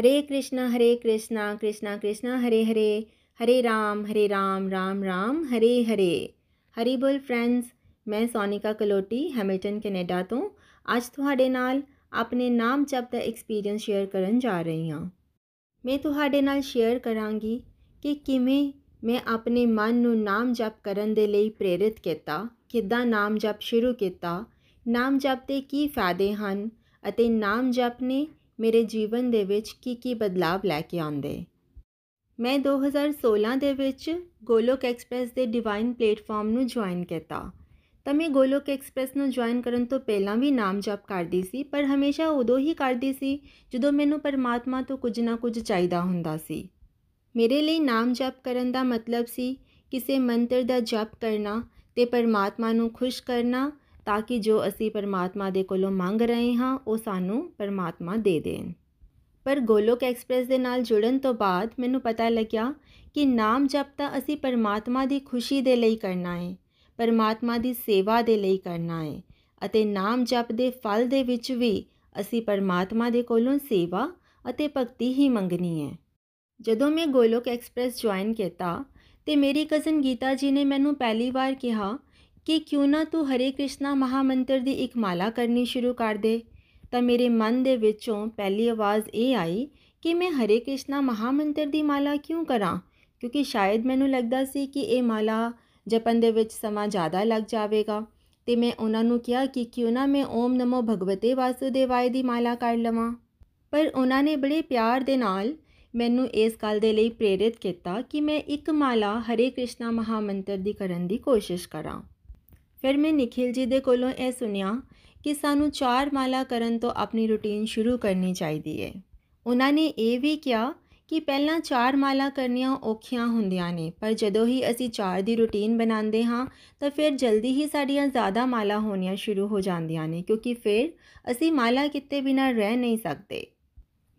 ਹਰੇ ਕ੍ਰਿਸ਼ਨ ਹਰੇ ਕ੍ਰਿਸ਼ਨ ਕ੍ਰਿਸ਼ਨ ਕ੍ਰਿਸ਼ਨ, ਹਰੇ ਹਰੇ ਹਰੇ ਰਾਮ ਹਰੇ ਰਾਮ ਰਾਮ ਰਾਮ, ਹਰੇ ਹਰੇ। ਹਰੀ ਬੋਲ ਫਰੈਂਡਸ ਮੈਂ ਸੋਨਿਕਾ ਕਲੋਟੀ, ਹੈਮਿਲਟਨ, ਕੈਨੇਡਾ ਤੋਂ। ਅੱਜ ਤੁਹਾਡੇ ਨਾਲ ਆਪਣੇ ਨਾਮ ਜਪ ਦਾ ਐਕਸਪੀਰੀਅੰਸ ਸ਼ੇਅਰ ਕਰਨ ਜਾ ਰਹੀ ਹਾਂ। ਮੈਂ ਤੁਹਾਡੇ ਨਾਲ ਸ਼ੇਅਰ ਕਰਾਂਗੀ ਕਿ ਕਿਵੇਂ ਮੈਂ ਆਪਣੇ ਮਨ ਨੂੰ ਨਾਮ ਜਪ ਕਰਨ ਦੇ ਲਈ ਪ੍ਰੇਰਿਤ ਕੀਤਾ, ਕਿੱਦਾਂ ਨਾਮ ਜਪ ਸ਼ੁਰੂ ਕੀਤਾ, ਨਾਮ ਜਪ ਦੇ ਕੀ ਫਾਇਦੇ ਹਨ ਅਤੇ ਨਾਮ ਜਪ ਨੇ ਮੇਰੇ ਜੀਵਨ ਦੇ ਵਿੱਚ ਕੀ ਕੀ ਬਦਲਾਅ ਲੈ ਕੇ ਆਉਂਦੇ? ਮੈਂ 2016 ਦੇ ਵਿੱਚ ਗੋਲੋਕ ਐਕਸਪ੍ਰੈਸ ਦੇ ਡਿਵਾਈਨ ਪਲੇਟਫਾਰਮ ਨੂੰ ਜੁਆਇਨ ਕੀਤਾ। ਤਾਂ ਮੈਂ ਗੋਲੋਕ ਐਕਸਪ੍ਰੈਸ ਨੂੰ ਜੁਆਇਨ ਕਰਨ ਤੋਂ ਪਹਿਲਾਂ ਵੀ ਨਾਮ ਜਪ ਕਰਦੀ ਸੀ, ਪਰ ਹਮੇਸ਼ਾ ਉਦੋਂ ਹੀ ਕਰਦੀ ਸੀ ਜਦੋਂ ਮੈਨੂੰ ਪਰਮਾਤਮਾ ਤੋਂ ਕੁਝ ਨਾ ਕੁਝ ਚਾਹੀਦਾ ਹੁੰਦਾ ਸੀ। ਮੇਰੇ ਲਈ ਨਾਮ ਜਪ ਕਰਨ ਦਾ ਮਤਲਬ ਸੀ ਕਿਸੇ ਮੰਤਰ ਦਾ ਜਪ ਕਰਨਾ ਤੇ ਪਰਮਾਤਮਾ ਨੂੰ ਖੁਸ਼ ਕਰਨਾ ਤਾਂ ਕਿ ਜੋ ਅਸੀਂ ਪਰਮਾਤਮਾ ਦੇ ਕੋਲੋਂ ਮੰਗ ਰਹੇ ਹਾਂ, ਉਹ ਸਾਨੂੰ ਪਰਮਾਤਮਾ ਦੇ ਦੇਣ। ਪਰ ਗੋਲੋਕ ਐਕਸਪ੍ਰੈਸ ਦੇ ਨਾਲ ਜੁੜਨ ਤੋਂ ਬਾਅਦ ਮੈਨੂੰ ਪਤਾ ਲੱਗਿਆ ਕਿ ਨਾਮ ਜਪ ਤਾਂ ਅਸੀਂ ਪਰਮਾਤਮਾ ਦੀ ਖੁਸ਼ੀ ਦੇ ਲਈ ਕਰਨਾ ਹੈ ਪਰਮਾਤਮਾ ਦੀ ਸੇਵਾ ਦੇ ਲਈ ਕਰਨਾ ਹੈ ਅਤੇ ਨਾਮ ਜਪ ਦੇ ਫਲ ਦੇ ਵਿੱਚ ਵੀ ਅਸੀਂ ਪਰਮਾਤਮਾ ਦੇ ਕੋਲੋਂ ਸੇਵਾ ਅਤੇ ਭਗਤੀ ਹੀ ਮੰਗਣੀ ਹੈ ਜਦੋਂ ਮੈਂ ਗੋਲੋਕ ਐਕਸਪ੍ਰੈਸ ਜੁਆਇਨ ਕੀਤਾ ਤੇ ਮੇਰੀ ਕਜ਼ਨ ਗੀਤਾ ਜੀ ਨੇ ਮੈਨੂੰ ਪਹਿਲੀ ਵਾਰ ਕਿਹਾ ਕਿ ਕਿਉਂ ਨਾ ਤੂੰ ਹਰੇ ਕ੍ਰਿਸ਼ਨਾ ਮਹਾਮੰਤਰ ਦੀ ਇੱਕ ਮਾਲਾ ਕਰਨੀ ਸ਼ੁਰੂ ਕਰ ਦੇ? ਤਾਂ ਮੇਰੇ ਮਨ ਦੇ ਵਿੱਚੋਂ ਪਹਿਲੀ ਆਵਾਜ਼ ਇਹ ਆਈ ਕਿ ਮੈਂ ਹਰੇ ਕ੍ਰਿਸ਼ਨਾ ਮਹਾਮੰਤਰ ਦੀ ਮਾਲਾ ਕਿਉਂ ਕਰਾਂ? ਕਿਉਂਕਿ ਸ਼ਾਇਦ ਮੈਨੂੰ ਲੱਗਦਾ ਸੀ ਕਿ ਇਹ ਮਾਲਾ ਜਪਨ ਦੇ ਵਿੱਚ ਸਮਾਂ ਜ਼ਿਆਦਾ ਲੱਗ ਜਾਵੇਗਾ। ਤੇ ਮੈਂ ਉਹਨਾਂ ਨੂੰ ਕਿਹਾ ਕਿ ਕਿਉਂ ਨਾ ਮੈਂ ਓਮ ਨਮੋ ਭਗਵਤੇ ਵਾਸੁਦੇਵਾਏ ਦੀ ਮਾਲਾ ਕਰ ਲਵਾਂ। ਪਰ ਉਹਨਾਂ ਨੇ ਬੜੇ ਪਿਆਰ ਦੇ ਨਾਲ ਮੈਨੂੰ ਇਸ ਗੱਲ ਦੇ ਲਈ ਪ੍ਰੇਰਿਤ ਕੀਤਾ ਕਿ ਮੈਂ ਇੱਕ ਮਾਲਾ ਹਰੇ ਕ੍ਰਿਸ਼ਨਾ ਮਹਾਮੰਤਰ ਦੀ ਕਰਨ ਦੀ ਕੋਸ਼ਿਸ਼ ਕਰਾਂ। ਫਿਰ ਮੈਂ ਨikhil ਜੀ ਦੇ ਕੋਲੋਂ ਇਹ ਸੁਨਿਆ ਕਿ ਸਾਨੂੰ ਚਾਰ ਮਾਲਾ ਕਰਨ ਤੋਂ ਆਪਣੀ ਰੁਟੀਨ ਸ਼ੁਰੂ ਕਰਨੀ ਚਾਹੀਦੀ ਹੈ ਉਹਨਾਂ ਨੇ ਇਹ ਵੀ ਕਿਹਾ ਕਿ ਪਹਿਲਾਂ ਚਾਰ ਮਾਲਾ ਕਰਨੀਆਂ ਔਖੀਆਂ ਹੁੰਦੀਆਂ ਨੇ, ਪਰ ਜਦੋਂ ਹੀ ਅਸੀਂ ਚਾਰ ਦੀ ਰੁਟੀਨ ਬਣਾਉਂਦੇ ਹਾਂ, ਤਾਂ ਫਿਰ ਜਲਦੀ ਹੀ ਸਾਡੀਆਂ ਜ਼ਿਆਦਾ ਮਾਲਾ ਹੋਣੀਆਂ ਸ਼ੁਰੂ ਹੋ ਜਾਂਦੀਆਂ ਨੇ, ਕਿਉਂਕਿ ਫਿਰ ਅਸੀਂ ਮਾਲਾ ਕਿਤੇ ਬਿਨਾ ਰਹਿ ਨਹੀਂ ਸਕਦੇ।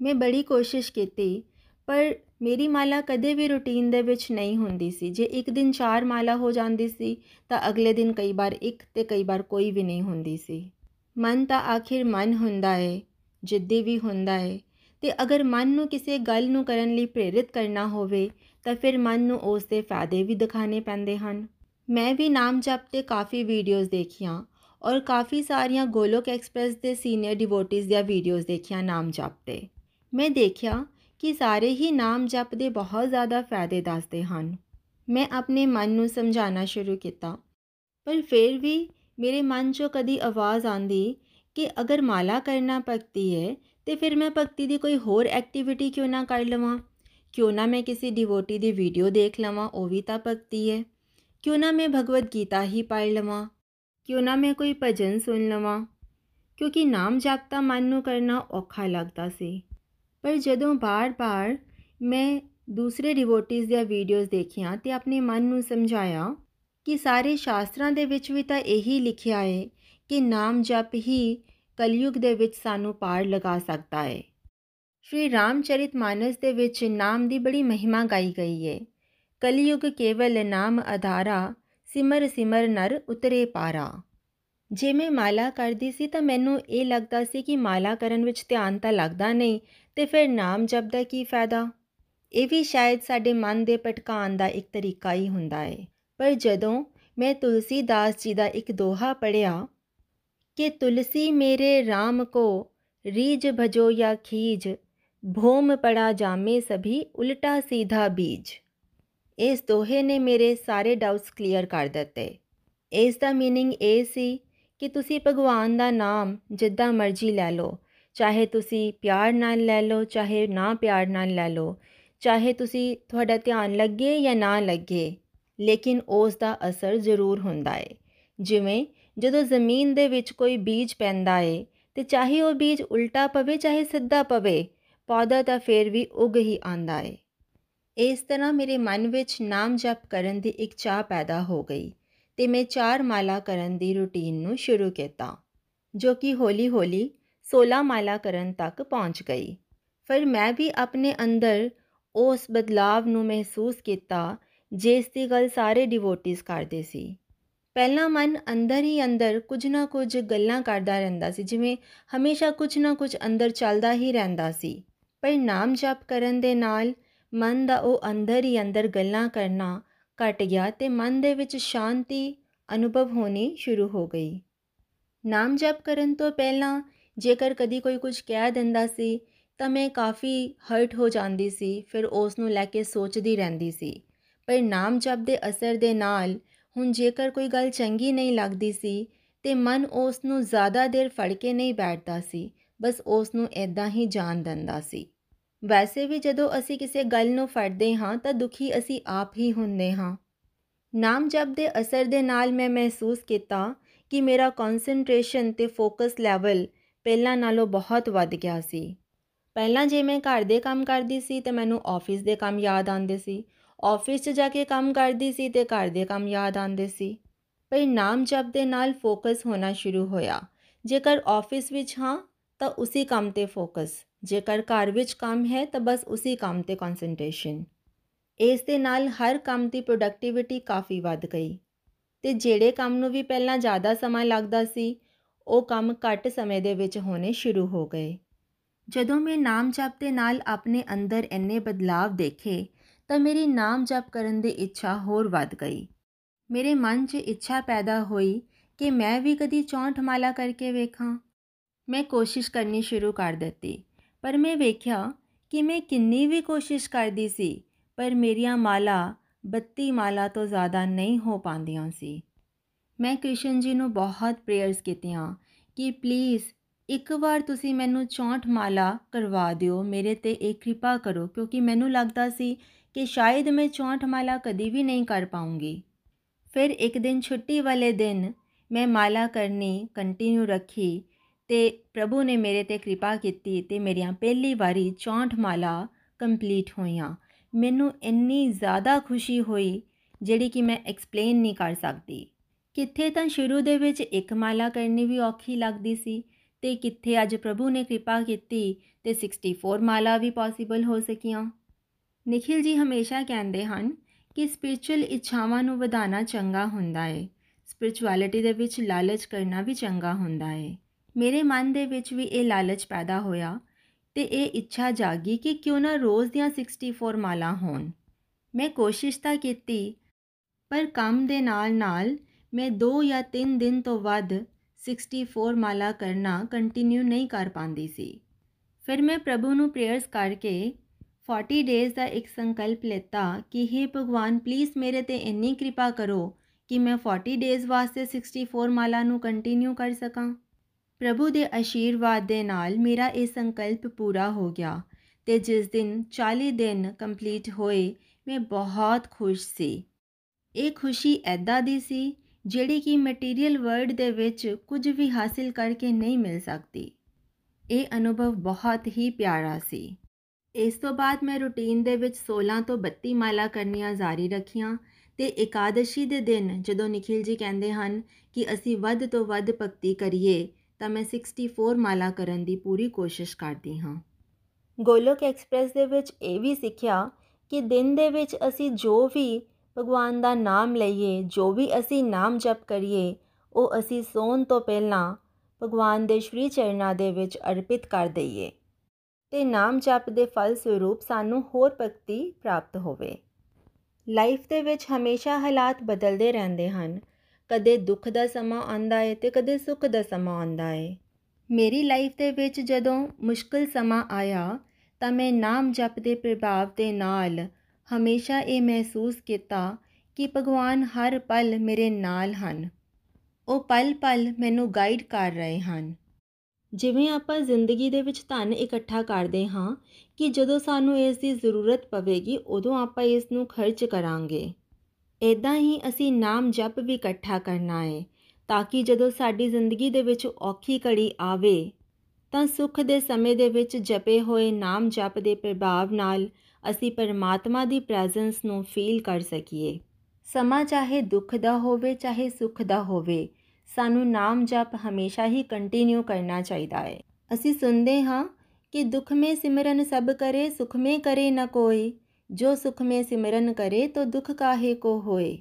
ਮੈਂ ਬੜੀ ਕੋਸ਼ਿਸ਼ ਕੀਤੀ, ਪਰ ਮੇਰੀ ਮਾਲਾ ਕਦੇ ਵੀ ਰੁਟੀਨ ਦੇ ਵਿੱਚ ਨਹੀਂ ਹੁੰਦੀ ਸੀ। ਜੇ ਇੱਕ ਦਿਨ ਚਾਰ ਮਾਲਾ ਹੋ ਜਾਂਦੀ ਸੀ, ਤਾਂ ਅਗਲੇ ਦਿਨ ਕਈ ਵਾਰ ਇੱਕ ਤੇ ਕਈ ਵਾਰ ਕੋਈ ਵੀ ਨਹੀਂ ਹੁੰਦੀ ਸੀ। ਮਨ ਤਾਂ ਆਖਿਰ ਮਨ ਹੁੰਦਾ ਹੈ ਜਿੱਦੀ ਵੀ ਹੁੰਦਾ ਹੈ ਤੇ ਅਗਰ ਮਨ ਨੂੰ ਕਿਸੇ ਗੱਲ ਨੂੰ ਕਰਨ ਲਈ ਪ੍ਰੇਰਿਤ ਕਰਨਾ ਹੋਵੇ, ਤਾਂ ਫਿਰ ਮਨ ਨੂੰ ਉਸ ਦੇ ਫਾਇਦੇ ਵੀ ਦਿਖਾਣੇ ਪੈਂਦੇ ਹਨ। ਮੈਂ ਵੀ ਨਾਮ ਜਪ ਤੇ ਕਾਫੀ ਵੀਡੀਓਜ਼ ਦੇਖੀਆਂ ਔਰ ਕਾਫੀ ਸਾਰੀਆਂ ਗੋਲੋਕ ਐਕਸਪ੍ਰੈਸ ਦੇ ਸੀਨੀਅਰ ਡਿਵੋਟੀਜ਼ ਦੀਆਂ ਵੀਡੀਓਜ਼ ਦੇਖੀਆਂ ਨਾਮ ਜਪ ਤੇ। ਮੈਂ ਦੇਖਿਆ ਕਿ ਸਾਰੇ ਹੀ ਨਾਮ ਜਪ ਦੇ ਬਹੁਤ ਜ਼ਿਆਦਾ ਫਾਇਦੇ ਦੱਸਦੇ ਹਨ। ਮੈਂ ਆਪਣੇ ਮਨ ਨੂੰ ਸਮਝਾਉਣਾ ਸ਼ੁਰੂ ਕੀਤਾ। ਪਰ ਫਿਰ ਵੀ ਮੇਰੇ ਮਨ 'ਚੋਂ ਕਦੀ ਆਵਾਜ਼ ਆਂਦੀ ਕਿ ਅਗਰ ਮਾਲਾ ਕਰਨਾ ਭਗਤੀ ਹੈ ਤੇ ਫਿਰ ਮੈਂ ਭਗਤੀ ਦੀ ਕੋਈ ਹੋਰ ਐਕਟੀਵਿਟੀ ਕਿਉਂ ਨਾ ਕਰ ਲਵਾਂ? ਕਿਉਂ ਨਾ ਮੈਂ ਕਿਸੇ ਡਿਵੋਟੀ ਦੀ ਵੀਡੀਓ ਦੇਖ ਲਵਾਂ, ਉਹ ਵੀ ਤਾਂ ਭਗਤੀ ਹੈ ਕਿਉਂ ਨਾ ਮੈਂ ਭਗਵਦ ਗੀਤਾ ਹੀ ਪੜ੍ਹ ਲਵਾਂ? ਕਿਉਂ ਨਾ ਮੈਂ ਕੋਈ ਭਜਨ ਸੁਣ ਲਵਾਂ? ਕਿਉਂਕਿ ਨਾਮ ਜਪਤਾ ਮਨ ਨੂੰ ਕਰਨਾ ਔਖਾ ਲੱਗਦਾ ਸੀ। ਪਰ ਜਦੋਂ ਬਾਰ-ਬਾਰ ਮੈਂ ਦੂਸਰੇ ਡਿਵੋਟੀਜ਼ ਦੀਆਂ ਵੀਡੀਓਜ਼ ਦੇਖੀਆਂ ਤੇ ਆਪਣੇ ਮਨ ਨੂੰ ਸਮਝਾਇਆ ਕਿ ਸਾਰੇ ਸ਼ਾਸਤਰਾਂ ਦੇ ਵਿੱਚ ਵੀ ਤਾਂ ਇਹੀ ਲਿਖਿਆ ਹੈ ਕਿ ਨਾਮ ਜਪ ਹੀ ਕਲਯੁਗ ਦੇ ਵਿੱਚ ਸਾਨੂੰ ਪਾਰ ਲਗਾ ਸਕਦਾ ਹੈ। ਸ਼੍ਰੀ ਰਾਮਚਰਿਤ ਮਾਨਸ ਦੇ ਵਿੱਚ ਨਾਮ ਦੀ ਬੜੀ ਮਹਿਮਾ ਗਾਈ ਗਈ ਹੈ। ਕਲਯੁਗ ਕੇਵਲ ਨਾਮ ਆਧਾਰਾ ਸਿਮਰ ਸਿਮਰ ਨਰ ਉਤਰੇ ਪਾਰਾ। ਜੇ ਮੈਂ ਮਾਲਾ ਕਰਦੀ ਸੀ ਤਾਂ ਮੈਨੂੰ ਇਹ ਲੱਗਦਾ ਸੀ ਕਿ ਮਾਲਾ ਕਰਨ ਵਿੱਚ ਧਿਆਨ ਤਾਂ ਲੱਗਦਾ ਨਹੀਂ ਤੇ ਫਿਰ ਨਾਮ ਜਪ ਦਾ ਕੀ ਫਾਇਦਾ ਇਹ ਵੀ ਸ਼ਾਇਦ ਸਾਡੇ ਮਨ ਦੇ ਭਟਕਾਉਣ ਦਾ ਇੱਕ ਤਰੀਕਾ ਹੀ ਹੁੰਦਾ ਹੈ ਪਰ ਜਦੋਂ ਮੈਂ ਤੁਲਸੀ ਦਾਸ ਜੀ ਦਾ ਇੱਕ ਦੋਹਾ ਪੜਿਆ ਕਿ ਤੁਲਸੀ ਮੇਰੇ RAM ਕੋ ਰੀਜ ਭਜੋ ਜਾਂ ਖੀਜ ਭੋਮ ਪੜਾ ਜਾਮੇ ਸਭੀ ਉਲਟਾ ਸਿੱਧਾ ਬੀਜ ਇਸ ਦੋਹੇ ਨੇ ਮੇਰੇ ਸਾਰੇ ਡਾਊਟਸ ਕਲੀਅਰ ਕਰ ਦਿੱਤੇ ਇਸ ਦਾ मीनिंग ਇਹ ਸੀ ਕਿ ਤੁਸੀਂ ਭਗਵਾਨ ਦਾ ਨਾਮ ਜਿੱਦਾਂ ਮਰਜ਼ੀ ਲੈ ਲਓ। ਚਾਹੇ ਤੁਸੀਂ ਪਿਆਰ ਨਾਲ ਲੈ ਲਓ, ਚਾਹੇ ਨਾ ਪਿਆਰ ਨਾਲ ਲੈ ਲਓ, ਚਾਹੇ ਤੁਸੀਂ ਤੁਹਾਡਾ ਧਿਆਨ ਲੱਗੇ ਜਾਂ ਨਾ ਲੱਗੇ, ਲੇਕਿਨ ਉਸ ਦਾ ਅਸਰ ਜ਼ਰੂਰ ਹੁੰਦਾ ਹੈ ਜਿਵੇਂ ਜਦੋਂ ਜ਼ਮੀਨ ਦੇ ਵਿੱਚ ਕੋਈ ਬੀਜ ਪੈਂਦਾ ਹੈ ਤੇ ਚਾਹੇ ਉਹ ਬੀਜ ਉਲਟਾ ਪਵੇ ਚਾਹੇ ਸਿੱਧਾ ਪਵੇ, ਪੌਦਾ ਤਾਂ ਫੇਰ ਵੀ ਉਗ ਹੀ ਆਂਦਾ ਏ। ਇਸ ਤਰ੍ਹਾਂ ਮੇਰੇ ਮਨ ਵਿੱਚ ਨਾਮ ਜਪ ਕਰਨ ਦੀ ਇੱਕ ਚਾਹ ਪੈਦਾ ਹੋ ਗਈ। ਤੇ ਮੈਂ ਚਾਰ ਮਾਲਾ ਕਰਨ ਦੀ ਰੁਟੀਨ ਨੂੰ ਸ਼ੁਰੂ ਕੀਤਾ, ਜੋ ਕਿ ਹੌਲੀ-ਹੌਲੀ 16 ਮਾਲਾ ਕਰਨ ਤੱਕ ਪਹੁੰਚ ਗਈ। ਫਿਰ ਮੈਂ ਵੀ ਆਪਣੇ ਅੰਦਰ ਉਸ ਬਦਲਾਵ ਨੂੰ ਮਹਿਸੂਸ ਕੀਤਾ, ਜਿਸ ਦੀ ਗੱਲ ਸਾਰੇ ਡਿਵੋਟਿਸ ਕਰਦੇ ਸੀ। ਪਹਿਲਾ ਮਨ ਅੰਦਰ ਹੀ ਅੰਦਰ ਕੁਝ ਨਾ ਕੁਝ ਗੱਲਾਂ ਕਰਦਾ ਰਹਿੰਦਾ ਸੀ, ਜਿਵੇਂ ਹਮੇਸ਼ਾ ਕੁਝ ਨਾ ਕੁਝ ਅੰਦਰ ਚੱਲਦਾ ਹੀ ਰਹਿੰਦਾ ਸੀ। ਪਰ ਨਾਮ ਜਪ ਕਰਨ ਦੇ ਨਾਲ ਮਨ ਦਾ ਉਹ ਅੰਦਰ ਹੀ ਅੰਦਰ ਗੱਲਾਂ ਕਰਨਾ ਘਟ ਗਿਆ ਤੇ ਮਨ ਦੇ ਵਿੱਚ ਸ਼ਾਂਤੀ ਅਨੁਭਵ ਹੋਣੀ ਸ਼ੁਰੂ ਹੋ ਗਈ। ਨਾਮ ਜਪ ਕਰਨ ਤੋਂ ਪਹਿਲਾਂ ਜੇਕਰ ਕਦੀ ਕੋਈ ਕੁਝ ਕਹਿ ਦਿੰਦਾ ਸੀ, ਤਾਂ ਮੈਂ ਕਾਫੀ ਹਰਟ ਹੋ ਜਾਂਦੀ ਸੀ, ਫਿਰ ਉਸ ਨੂੰ ਲੈ ਕੇ ਸੋਚਦੀ ਰਹਿੰਦੀ ਸੀ। ਪਰ ਨਾਮ ਜਪ ਦੇ ਅਸਰ ਦੇ ਨਾਲ ਹੁਣ ਜੇਕਰ ਕੋਈ ਗੱਲ ਚੰਗੀ ਨਹੀਂ ਲੱਗਦੀ ਸੀ, ਤੇ ਮਨ ਉਸ ਨੂੰ ਜ਼ਿਆਦਾ ਦੇਰ ਫੜ ਕੇ ਨਹੀਂ ਬੈਠਦਾ ਸੀ, ਬਸ ਉਸ ਨੂੰ ਐਦਾਂ ਹੀ ਜਾਣ ਦਿੰਦਾ ਸੀ। ਵੈਸੇ ਵੀ ਜਦੋਂ ਅਸੀਂ ਕਿਸੇ ਗੱਲ ਨੂੰ ਫੜਦੇ ਹਾਂ ਤਾਂ ਦੁਖੀ ਅਸੀਂ ਆਪ ਹੀ ਹੁੰਦੇ ਹਾਂ। ਨਾਮ ਜਪ ਦੇ ਅਸਰ ਦੇ ਨਾਲ ਮੈਂ ਮਹਿਸੂਸ ਕੀਤਾ ਕਿ ਮੇਰਾ ਕਨਸੈਂਟਰੇਸ਼ਨ ਤੇ ਫੋਕਸ ਲੈਵਲ ਪਹਿਲਾਂ ਨਾਲੋਂ ਬਹੁਤ ਵੱਧ ਗਿਆ ਸੀ। ਪਹਿਲਾਂ ਜੇ ਮੈਂ ਘਰ ਦੇ ਕੰਮ ਕਰਦੀ ਸੀ ਤੇ ਮੈਨੂੰ ਆਫਿਸ ਦੇ ਕੰਮ ਯਾਦ ਆਉਂਦੇ ਸੀ। ਆਫਿਸ 'ਚ ਜਾ ਕੇ ਕੰਮ ਕਰਦੀ ਸੀ ਤੇ ਘਰ ਦੇ ਕੰਮ ਯਾਦ ਆਉਂਦੇ ਸੀ। ਪਰ ਨਾਮ ਜਪ ਦੇ ਨਾਲ ਫੋਕਸ ਹੋਣਾ ਸ਼ੁਰੂ ਹੋਇਆ। ਜੇਕਰ ਆਫਿਸ ਵਿੱਚ ਹਾਂ ਤਾਂ ਉਸੇ ਕੰਮ ਤੇ ਫੋਕਸ ਜੇਕਰ ਘਰ ਵਿੱਚ ਕੰਮ ਹੈ, ਤਾਂ ਬਸ ਉਸੇ ਕੰਮ ਤੇ ਕਨਸੈਂਟਰੇਸ਼ਨ ਇਸ ਦੇ ਨਾਲ ਹਰ ਕੰਮ ਦੀ ਪ੍ਰੋਡਕਟਿਵਿਟੀ ਕਾਫੀ ਵੱਧ ਗਈ। ਤੇ ਜਿਹੜੇ ਕੰਮ ਨੂੰ ਵੀ ਪਹਿਲਾਂ ਜ਼ਿਆਦਾ ਸਮਾਂ ਲੱਗਦਾ ਸੀ, ਉਹ ਕੰਮ ਘੱਟ ਸਮੇਂ ਦੇ ਵਿੱਚ ਹੋਣੇ ਸ਼ੁਰੂ ਹੋ ਗਏ। ਜਦੋਂ ਮੈਂ ਨਾਮ ਜਪ ਦੇ ਨਾਲ ਆਪਣੇ ਅੰਦਰ ਇੰਨੇ ਬਦਲਾਵ ਦੇਖੇ, ਤਾਂ ਮੇਰੀ ਨਾਮ ਜਪ ਕਰਨ ਦੀ ਇੱਛਾ ਹੋਰ ਵੱਧ ਗਈ। ਮੇਰੇ ਮਨ 'ਚ ਇੱਛਾ ਪੈਦਾ ਹੋਈ ਕਿ ਮੈਂ ਵੀ ਕਦੀ ਚੌਂਠ ਮਾਲਾ ਕਰਕੇ ਵੇਖਾਂ। ਮੈਂ ਕੋਸ਼ਿਸ਼ ਕਰਨੀ ਸ਼ੁਰੂ ਕਰ ਦਿੱਤੀ। ਪਰ ਮੈਂ ਵੇਖਿਆ ਕਿ ਮੈਂ ਕਿੰਨੀ ਵੀ ਕੋਸ਼ਿਸ਼ ਕਰਦੀ ਸੀ, ਪਰ ਮੇਰੀਆਂ ਮਾਲਾ 32 ਮਾਲਾ ਤੋਂ ਜ਼ਿਆਦਾ ਨਹੀਂ ਹੋ ਪਾਉਂਦੀਆਂ ਸੀ। ਮੈਂ ਕ੍ਰਿਸ਼ਨ ਜੀ ਨੂੰ ਬਹੁਤ ਪ੍ਰੇਅਰਸ ਕੀਤੀਆਂ ਕਿ ਪਲੀਜ਼ ਇੱਕ ਵਾਰ ਤੁਸੀਂ ਮੈਨੂੰ 64 ਮਾਲਾ ਕਰਵਾ ਦਿਓ, ਮੇਰੇ ਤੇ ਇੱਕ ਕਿਰਪਾ ਕਰੋ, ਕਿਉਂਕਿ ਮੈਨੂੰ ਲੱਗਦਾ ਸੀ ਕਿ ਸ਼ਾਇਦ ਮੈਂ 64 ਮਾਲਾ ਕਦੀ ਵੀ ਨਹੀਂ ਕਰ ਪਾਉਂਗੀ। ਫਿਰ ਇੱਕ ਦਿਨ ਛੁੱਟੀ ਵਾਲੇ ਦਿਨ ਮੈਂ ਮਾਲਾ ਕਰਨੀ ਕੰਟੀਨਿਊ ਰੱਖੀ ਤੇ ਪ੍ਰਭੂ ਨੇ ਮੇਰੇ ਤੇ ਕਿਰਪਾ ਕੀਤੀ ਤੇ ਮੇਰੀਆਂ ਪਹਿਲੀ ਵਾਰੀ 64 ਮਾਲਾ ਕੰਪਲੀਟ ਹੋਈਆਂ। ਮੈਨੂੰ ਇੰਨੀ ਜ਼ਿਆਦਾ ਖੁਸ਼ੀ ਹੋਈ ਜਿਹੜੀ ਕਿ ਮੈਂ ਐਕਸਪਲੇਨ ਨਹੀਂ ਕਰ ਸਕਦੀ। ਕਿੱਥੇ ਤਾਂ ਸ਼ੁਰੂ ਦੇ ਵਿੱਚ ਇੱਕ ਮਾਲਾ ਕਰਨੀ ਵੀ ਔਖੀ ਲੱਗਦੀ ਸੀ ਤੇ ਕਿੱਥੇ ਅੱਜ ਪ੍ਰਭੂ ਨੇ ਕਿਰਪਾ ਕੀਤੀ ਤੇ 64 ਮਾਲਾ ਵੀ ਪੋਸੀਬਲ ਹੋ ਸਕੀਆਂ। ਨikhil ji ਹਮੇਸ਼ਾ ਕਹਿੰਦੇ ਹਨ ਕਿ ਸਪਿਰਚੁਅਲ ਇੱਛਾਵਾਂ ਨੂੰ ਵਧਾਉਣਾ ਚੰਗਾ ਹੁੰਦਾ ਹੈ ਸਪਿਰਚੁਅਲਿਟੀ ਦੇ ਵਿੱਚ ਲਾਲਚ ਕਰਨਾ ਵੀ ਚੰਗਾ ਹੁੰਦਾ ਹੈ ਮੇਰੇ ਮਨ ਦੇ ਵਿੱਚ ਵੀ ਇਹ ਲਾਲਚ ਪੈਦਾ ਹੋਇਆ ਤੇ ਇਹ ਇੱਛਾ ਜਾਗੀ ਕਿ ਕਿਉਂ ਨਾ ਰੋਜ਼ ਦੀਆਂ 64 ਮਾਲਾ ਹੋਣ। ਮੈਂ ਕੋਸ਼ਿਸ਼ ਤਾਂ ਕੀਤੀ, ਪਰ ਕੰਮ ਦੇ ਨਾਲ ਨਾਲ ਮੈਂ 2 ਜਾਂ 3 ਦਿਨ ਤੋਂ ਵੱਧ 64 ਮਾਲਾ ਕਰਨਾ ਕੰਟੀਨਿਊ ਨਹੀਂ ਕਰ ਪਾਉਂਦੀ ਸੀ। ਫਿਰ ਮੈਂ ਪ੍ਰਭੂ ਨੂੰ ਪ੍ਰੇਅਰਸ ਕਰਕੇ 40 ਡੇਜ਼ ਦਾ ਇੱਕ ਸੰਕਲਪ ਲੈਤਾ ਕਿ हे ਭਗਵਾਨ ਪਲੀਜ਼ ਮੇਰੇ ਤੇ ਇੰਨੀ ਕਿਰਪਾ ਕਰੋ ਕਿ ਮੈਂ 40 ਡੇਜ਼ ਵਾਸਤੇ 64 ਮਾਲਾ ਨੂੰ ਕੰਟੀਨਿਊ ਕਰ ਸਕਾਂ। ਪ੍ਰਭੂ ਦੇ ਅਸ਼ੀਰਵਾਦ ਦੇ ਨਾਲ ਮੇਰਾ ਇਹ ਸੰਕਲਪ ਪੂਰਾ ਹੋ ਗਿਆ ਤੇ ਜਿਸ ਦਿਨ 40 ਦਿਨ ਕੰਪਲੀਟ ਹੋਏ, ਮੈਂ ਬਹੁਤ ਖੁਸ਼ ਸੀ। ਇਹ ਖੁਸ਼ੀ ਐਦਾਂ ਦੀ ਸੀ ਜਿਹੜੀ ਕਿ ਮਟੀਰੀਅਲ ਵਰਲਡ ਦੇ ਵਿੱਚ ਕੁਝ ਵੀ ਹਾਸਿਲ ਕਰਕੇ ਨਹੀਂ ਮਿਲ ਸਕਦੀ। ਇਹ ਅਨੁਭਵ ਬਹੁਤ ਹੀ ਪਿਆਰਾ ਸੀ। ਇਸ ਤੋਂ ਬਾਅਦ ਮੈਂ ਰੁਟੀਨ ਦੇ ਵਿੱਚ 16 ਤੋਂ 32 ਮਾਲਾ ਕਰਨੀਆਂ ਜਾਰੀ ਰੱਖੀਆਂ ਤੇ ਇਕਾदशी ਦੇ ਦਿਨ ਜਦੋਂ ਨikhil ji ਕਹਿੰਦੇ ਹਨ ਕਿ ਅਸੀਂ ਵੱਧ ਤੋਂ ਵੱਧ ਭਗਤੀ ਕਰੀਏ ਤਾਂ ਮੈਂ 64 ਮਾਲਾ ਕਰਨ ਦੀ ਪੂਰੀ ਕੋਸ਼ਿਸ਼ ਕਰਦੀ ਹਾਂ। ਗੋਲੋਕ ਐਕਸਪ੍ਰੈਸ ਦੇ ਵਿੱਚ ਇਹ ਵੀ ਸਿੱਖਿਆ ਕਿ ਦਿਨ ਦੇ ਵਿੱਚ ਅਸੀਂ ਜੋ ਵੀ ਭਗਵਾਨ ਦਾ ਨਾਮ ਲਈਏ, ਜੋ ਵੀ ਅਸੀਂ ਨਾਮ ਜਪ ਕਰੀਏ, ਉਹ ਅਸੀਂ ਸੌਣ ਤੋਂ ਪਹਿਲਾਂ ਭਗਵਾਨ ਦੇ ਸ਼੍ਰੀ ਚਰਨਾਂ ਦੇ ਵਿੱਚ ਅਰਪਿਤ ਕਰ ਦਈਏ। ਤੇ ਨਾਮ ਜਪ ਦੇ ਫਲ ਸਰੂਪ ਸਾਨੂੰ ਹੋਰ ਭਗਤੀ ਪ੍ਰਾਪਤ ਹੋਵੇ। ਲਾਈਫ ਦੇ ਵਿੱਚ ਹਮੇਸ਼ਾ ਹਾਲਾਤ ਬਦਲਦੇ ਰਹਿੰਦੇ ਹਨ। ਕਦੇ ਦੁੱਖ ਦਾ ਸਮਾਂ ਆਉਂਦਾ ਹੈ ਤੇ ਕਦੇ ਸੁੱਖ ਦਾ ਸਮਾਂ ਆਉਂਦਾ ਹੈ ਮੇਰੀ ਲਾਈਫ ਦੇ ਵਿੱਚ ਜਦੋਂ ਮੁਸ਼ਕਲ ਸਮਾਂ ਆਇਆ, ਤਾਂ ਮੈਂ ਨਾਮ ਜਪ ਦੇ ਪ੍ਰਭਾਵ ਦੇ ਨਾਲ ਹਮੇਸ਼ਾ ਇਹ ਮਹਿਸੂਸ ਕੀਤਾ ਕਿ ਭਗਵਾਨ ਹਰ ਪਲ ਮੇਰੇ ਨਾਲ ਹਨ। ਉਹ ਪਲ ਪਲ ਮੈਨੂੰ ਗਾਈਡ ਕਰ ਰਹੇ ਹਨ। ਜਿਵੇਂ ਆਪਾਂ ਜ਼ਿੰਦਗੀ ਦੇ ਵਿੱਚ ਧਨ ਇਕੱਠਾ ਕਰਦੇ ਹਾਂ ਕਿ ਜਦੋਂ ਸਾਨੂੰ ਇਸ ਦੀ ਜ਼ਰੂਰਤ ਪਵੇਗੀ, ਉਦੋਂ ਆਪਾਂ ਇਸ ਨੂੰ ਖਰਚ ਕਰਾਂਗੇ। ਇਦਾਂ ਹੀ ਅਸੀਂ ਨਾਮ ਜਪ ਵੀ ਇਕੱਠਾ ਕਰਨਾ ਹੈ ਤਾਂ ਕਿ ਜਦੋਂ ਸਾਡੀ ਜ਼ਿੰਦਗੀ ਦੇ ਵਿੱਚ ਔਖੀ ਘੜੀ ਆਵੇ, ਤਾਂ ਸੁੱਖ ਦੇ ਸਮੇਂ ਦੇ ਵਿੱਚ ਜਪੇ ਹੋਏ ਨਾਮ ਜਪ ਦੇ ਪ੍ਰਭਾਵ ਨਾਲ ਅਸੀਂ ਪਰਮਾਤਮਾ ਦੀ ਪ੍ਰੈਜ਼ੈਂਸ ਨੂੰ ਫੀਲ ਕਰ ਸਕੀਏ। ਸਮਾਂ ਚਾਹੇ ਦੁੱਖ ਦਾ ਹੋਵੇ, ਚਾਹੇ ਸੁੱਖ ਦਾ ਹੋਵੇ, ਸਾਨੂੰ ਨਾਮ ਜਪ ਹਮੇਸ਼ਾ ਹੀ ਕੰਟੀਨਿਊ ਕਰਨਾ ਚਾਹੀਦਾ ਹੈ ਅਸੀਂ ਸੁਣਦੇ ਹਾਂ ਕਿ ਦੁੱਖ ਮੇ ਸਿਮਰਨ ਸਭ ਕਰੇ, ਸੁਖ ਮੇ ਕਰੇ ਨ ਕੋਈ ਜੋ ਸੁਖ ਮੇ ਸਿਮਰਨ ਕਰੇ ਤੋ ਦੁੱਖ ਕਾਹੇ ਕੋ ਹੋਏ।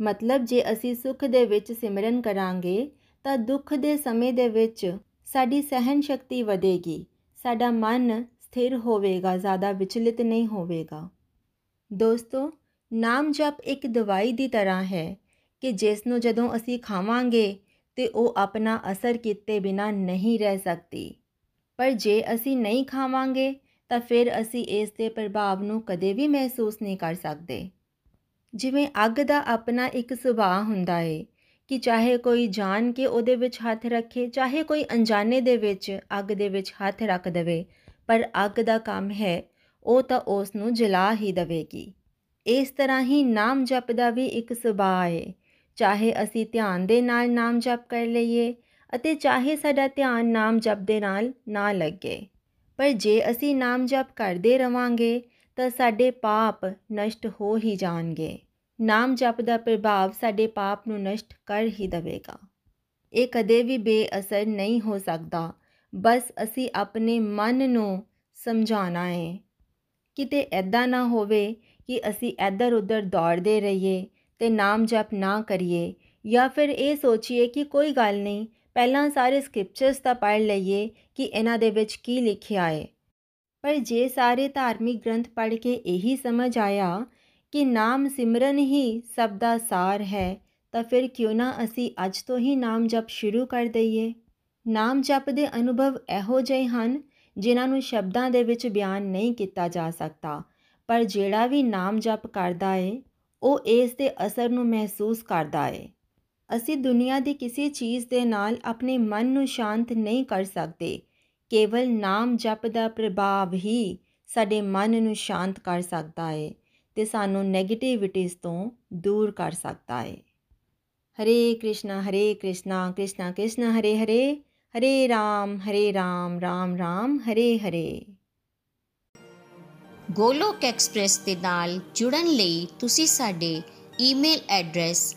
ਮਤਲਬ ਜੇ ਅਸੀਂ ਸੁਖ ਦੇ ਵਿੱਚ ਸਿਮਰਨ ਕਰਾਂਗੇ, ਤਾਂ ਦੁੱਖ ਦੇ ਸਮੇਂ ਦੇ ਵਿੱਚ ਸਾਡੀ ਸਹਿਨ ਸ਼ਕਤੀ ਵਧੇਗੀ। ਸਾਡਾ ਮਨ ਸਥਿਰ ਹੋਵੇਗਾ, ਜ਼ਿਆਦਾ ਵਿਚਲਿਤ ਨਹੀਂ ਹੋਵੇਗਾ। ਦੋਸਤੋ, ਨਾਮ ਜਪ ਇੱਕ ਦਵਾਈ ਦੀ ਤਰ੍ਹਾਂ ਹੈ ਕਿ ਜਿਸ ਨੂੰ ਜਦੋਂ ਅਸੀਂ ਖਾਵਾਂਗੇ ਤੇ ਉਹ ਆਪਣਾ ਅਸਰ ਕੀਤੇ ਬਿਨਾ ਨਹੀਂ ਰਹਿ ਸਕਦੀ। ਪਰ ਜੇ ਅਸੀਂ ਨਹੀਂ ਖਾਵਾਂਗੇ ਤਾਂ ਫਿਰ ਅਸੀਂ ਇਸ ਦੇ ਪ੍ਰਭਾਵ ਨੂੰ ਕਦੇ ਵੀ ਮਹਿਸੂਸ ਨਹੀਂ ਕਰ ਸਕਦੇ। ਜਿਵੇਂ ਅੱਗ ਦਾ ਆਪਣਾ ਇੱਕ ਸੁਭਾਅ ਹੁੰਦਾ ਏ ਕਿ ਚਾਹੇ ਕੋਈ ਜਾਣ ਕੇ ਉਹਦੇ ਵਿੱਚ ਹੱਥ ਰੱਖੇ, ਚਾਹੇ ਕੋਈ ਅਣਜਾਣੇ ਦੇ ਵਿੱਚ ਅੱਗ ਦੇ ਵਿੱਚ ਹੱਥ ਰੱਖ ਦੇਵੇ, ਪਰ ਅੱਗ ਦਾ ਕੰਮ ਹੈ, ਉਹ ਤਾਂ ਉਸ ਨੂੰ ਜਲਾ ਹੀ ਦੇਵੇਗੀ। ਇਸ ਤਰ੍ਹਾਂ ਹੀ ਨਾਮ ਜਪ ਦਾ ਵੀ ਇੱਕ ਸੁਭਾਅ ਹੈ ਚਾਹੇ ਅਸੀਂ ਧਿਆਨ ਦੇ ਨਾਲ ਨਾਮ ਜਪ ਕਰ ਲਈਏ ਅਤੇ ਚਾਹੇ ਸਾਡਾ ਧਿਆਨ ਨਾਮ ਜਪ ਦੇ ਨਾਲ ਨਾ ਲੱਗੇ। ਪਰ ਜੇ ਅਸੀਂ ਨਾਮ ਜਪ ਕਰਦੇ ਰਵਾਂਗੇ, ਤਾਂ ਸਾਡੇ ਪਾਪ ਨਸ਼ਟ ਹੋ ਹੀ ਜਾਣਗੇ। ਨਾਮ ਜਪ ਦਾ ਪ੍ਰਭਾਵ ਸਾਡੇ ਪਾਪ ਨੂੰ ਨਸ਼ਟ ਕਰ ਹੀ ਦੇਵੇਗਾ। ਇਹ ਕਦੇ ਵੀ ਬੇਅਸਰ ਨਹੀਂ ਹੋ ਸਕਦਾ। ਬਸ ਅਸੀਂ ਆਪਣੇ ਮਨ ਨੂੰ ਸਮਝਾਉਣਾ ਹੈ ਕਿਤੇ ਐਦਾਂ ਨਾ ਹੋਵੇ ਕਿ ਅਸੀਂ ਇੱਧਰ ਉੱਧਰ ਦੌੜਦੇ ਰਹੀਏ ਤੇ ਨਾਮ ਜਪ ਨਾ ਕਰੀਏ, ਜਾਂ ਫਿਰ ਇਹ ਸੋਚੀਏ ਕਿ ਕੋਈ ਗੱਲ ਨਹੀਂ ਪਹਿਲਾਂ ਸਾਰੇ ਸਕ੍ਰਿਪਚਰਸ ਤਾਂ ਪੜ੍ਹ ਲਈਏ ਕਿ ਇਹਨਾਂ ਦੇ ਵਿੱਚ ਕੀ ਲਿਖਿਆ ਹੈ। ਪਰ ਜੇ ਸਾਰੇ ਧਾਰਮਿਕ ਗ੍ਰੰਥ ਪੜ੍ਹ ਕੇ ਇਹੀ ਸਮਝ ਆਇਆ ਕਿ ਨਾਮ ਸਿਮਰਨ ਹੀ ਸਭ ਦਾ ਸਾਰ ਹੈ, ਤਾਂ ਫਿਰ ਕਿਉਂ ਨਾ ਅਸੀਂ ਅੱਜ ਤੋਂ ਹੀ ਨਾਮ ਜਪ ਸ਼ੁਰੂ ਕਰ ਦਈਏ? ਨਾਮ ਜਪ ਦੇ ਅਨੁਭਵ ਇਹੋ ਜਿਹੇ ਹਨ ਜਿਨ੍ਹਾਂ ਨੂੰ ਸ਼ਬਦਾਂ ਦੇ ਵਿੱਚ ਬਿਆਨ ਨਹੀਂ ਕੀਤਾ ਜਾ ਸਕਦਾ, ਪਰ ਜਿਹੜਾ ਵੀ ਨਾਮ ਜਪ ਕਰਦਾ ਏ ਉਹ ਇਸ ਦੇ ਅਸਰ ਨੂੰ ਮਹਿਸੂਸ ਕਰਦਾ ਏ ਅਸੀਂ ਦੁਨੀਆ ਦੀ ਕਿਸੇ ਚੀਜ਼ ਦੇ ਨਾਲ ਆਪਣੇ ਮਨ ਨੂੰ ਸ਼ਾਂਤ ਨਹੀਂ ਕਰ ਸਕਦੇ। ਕੇਵਲ ਨਾਮ ਜਪ ਦਾ ਪ੍ਰਭਾਵ ਹੀ ਸਾਡੇ ਮਨ ਨੂੰ ਸ਼ਾਂਤ ਕਰ ਸਕਦਾ ਏ ਤੇ ਸਾਨੂੰ 네ਗੇਟਿਵਿਟੀਜ਼ ਤੋਂ ਦੂਰ ਕਰ ਸਕਦਾ ਹੈ ਹਰੇ ਕ੍ਰਿਸ਼ਨਾ ਹਰੇ ਕ੍ਰਿਸ਼ਨਾ ਕ੍ਰਿਸ਼ਨਾ ਕ੍ਰਿਸ਼ਨਾ, ਹਰੇ ਹਰੇ ਹਰੇ ਰਾਮ ਹਰੇ ਰਾਮ ਰਾਮ ਰਾਮ, ਹਰੇ ਹਰੇ। ਗੋਲੋਕ ਐਕਸਪ੍ਰੈਸ ਦੇ ਨਾਲ ਜੁੜਨ ਲਈ ਤੁਸੀਂ ਸਾਡੇ ਈਮੇਲ ਐਡਰੈਸ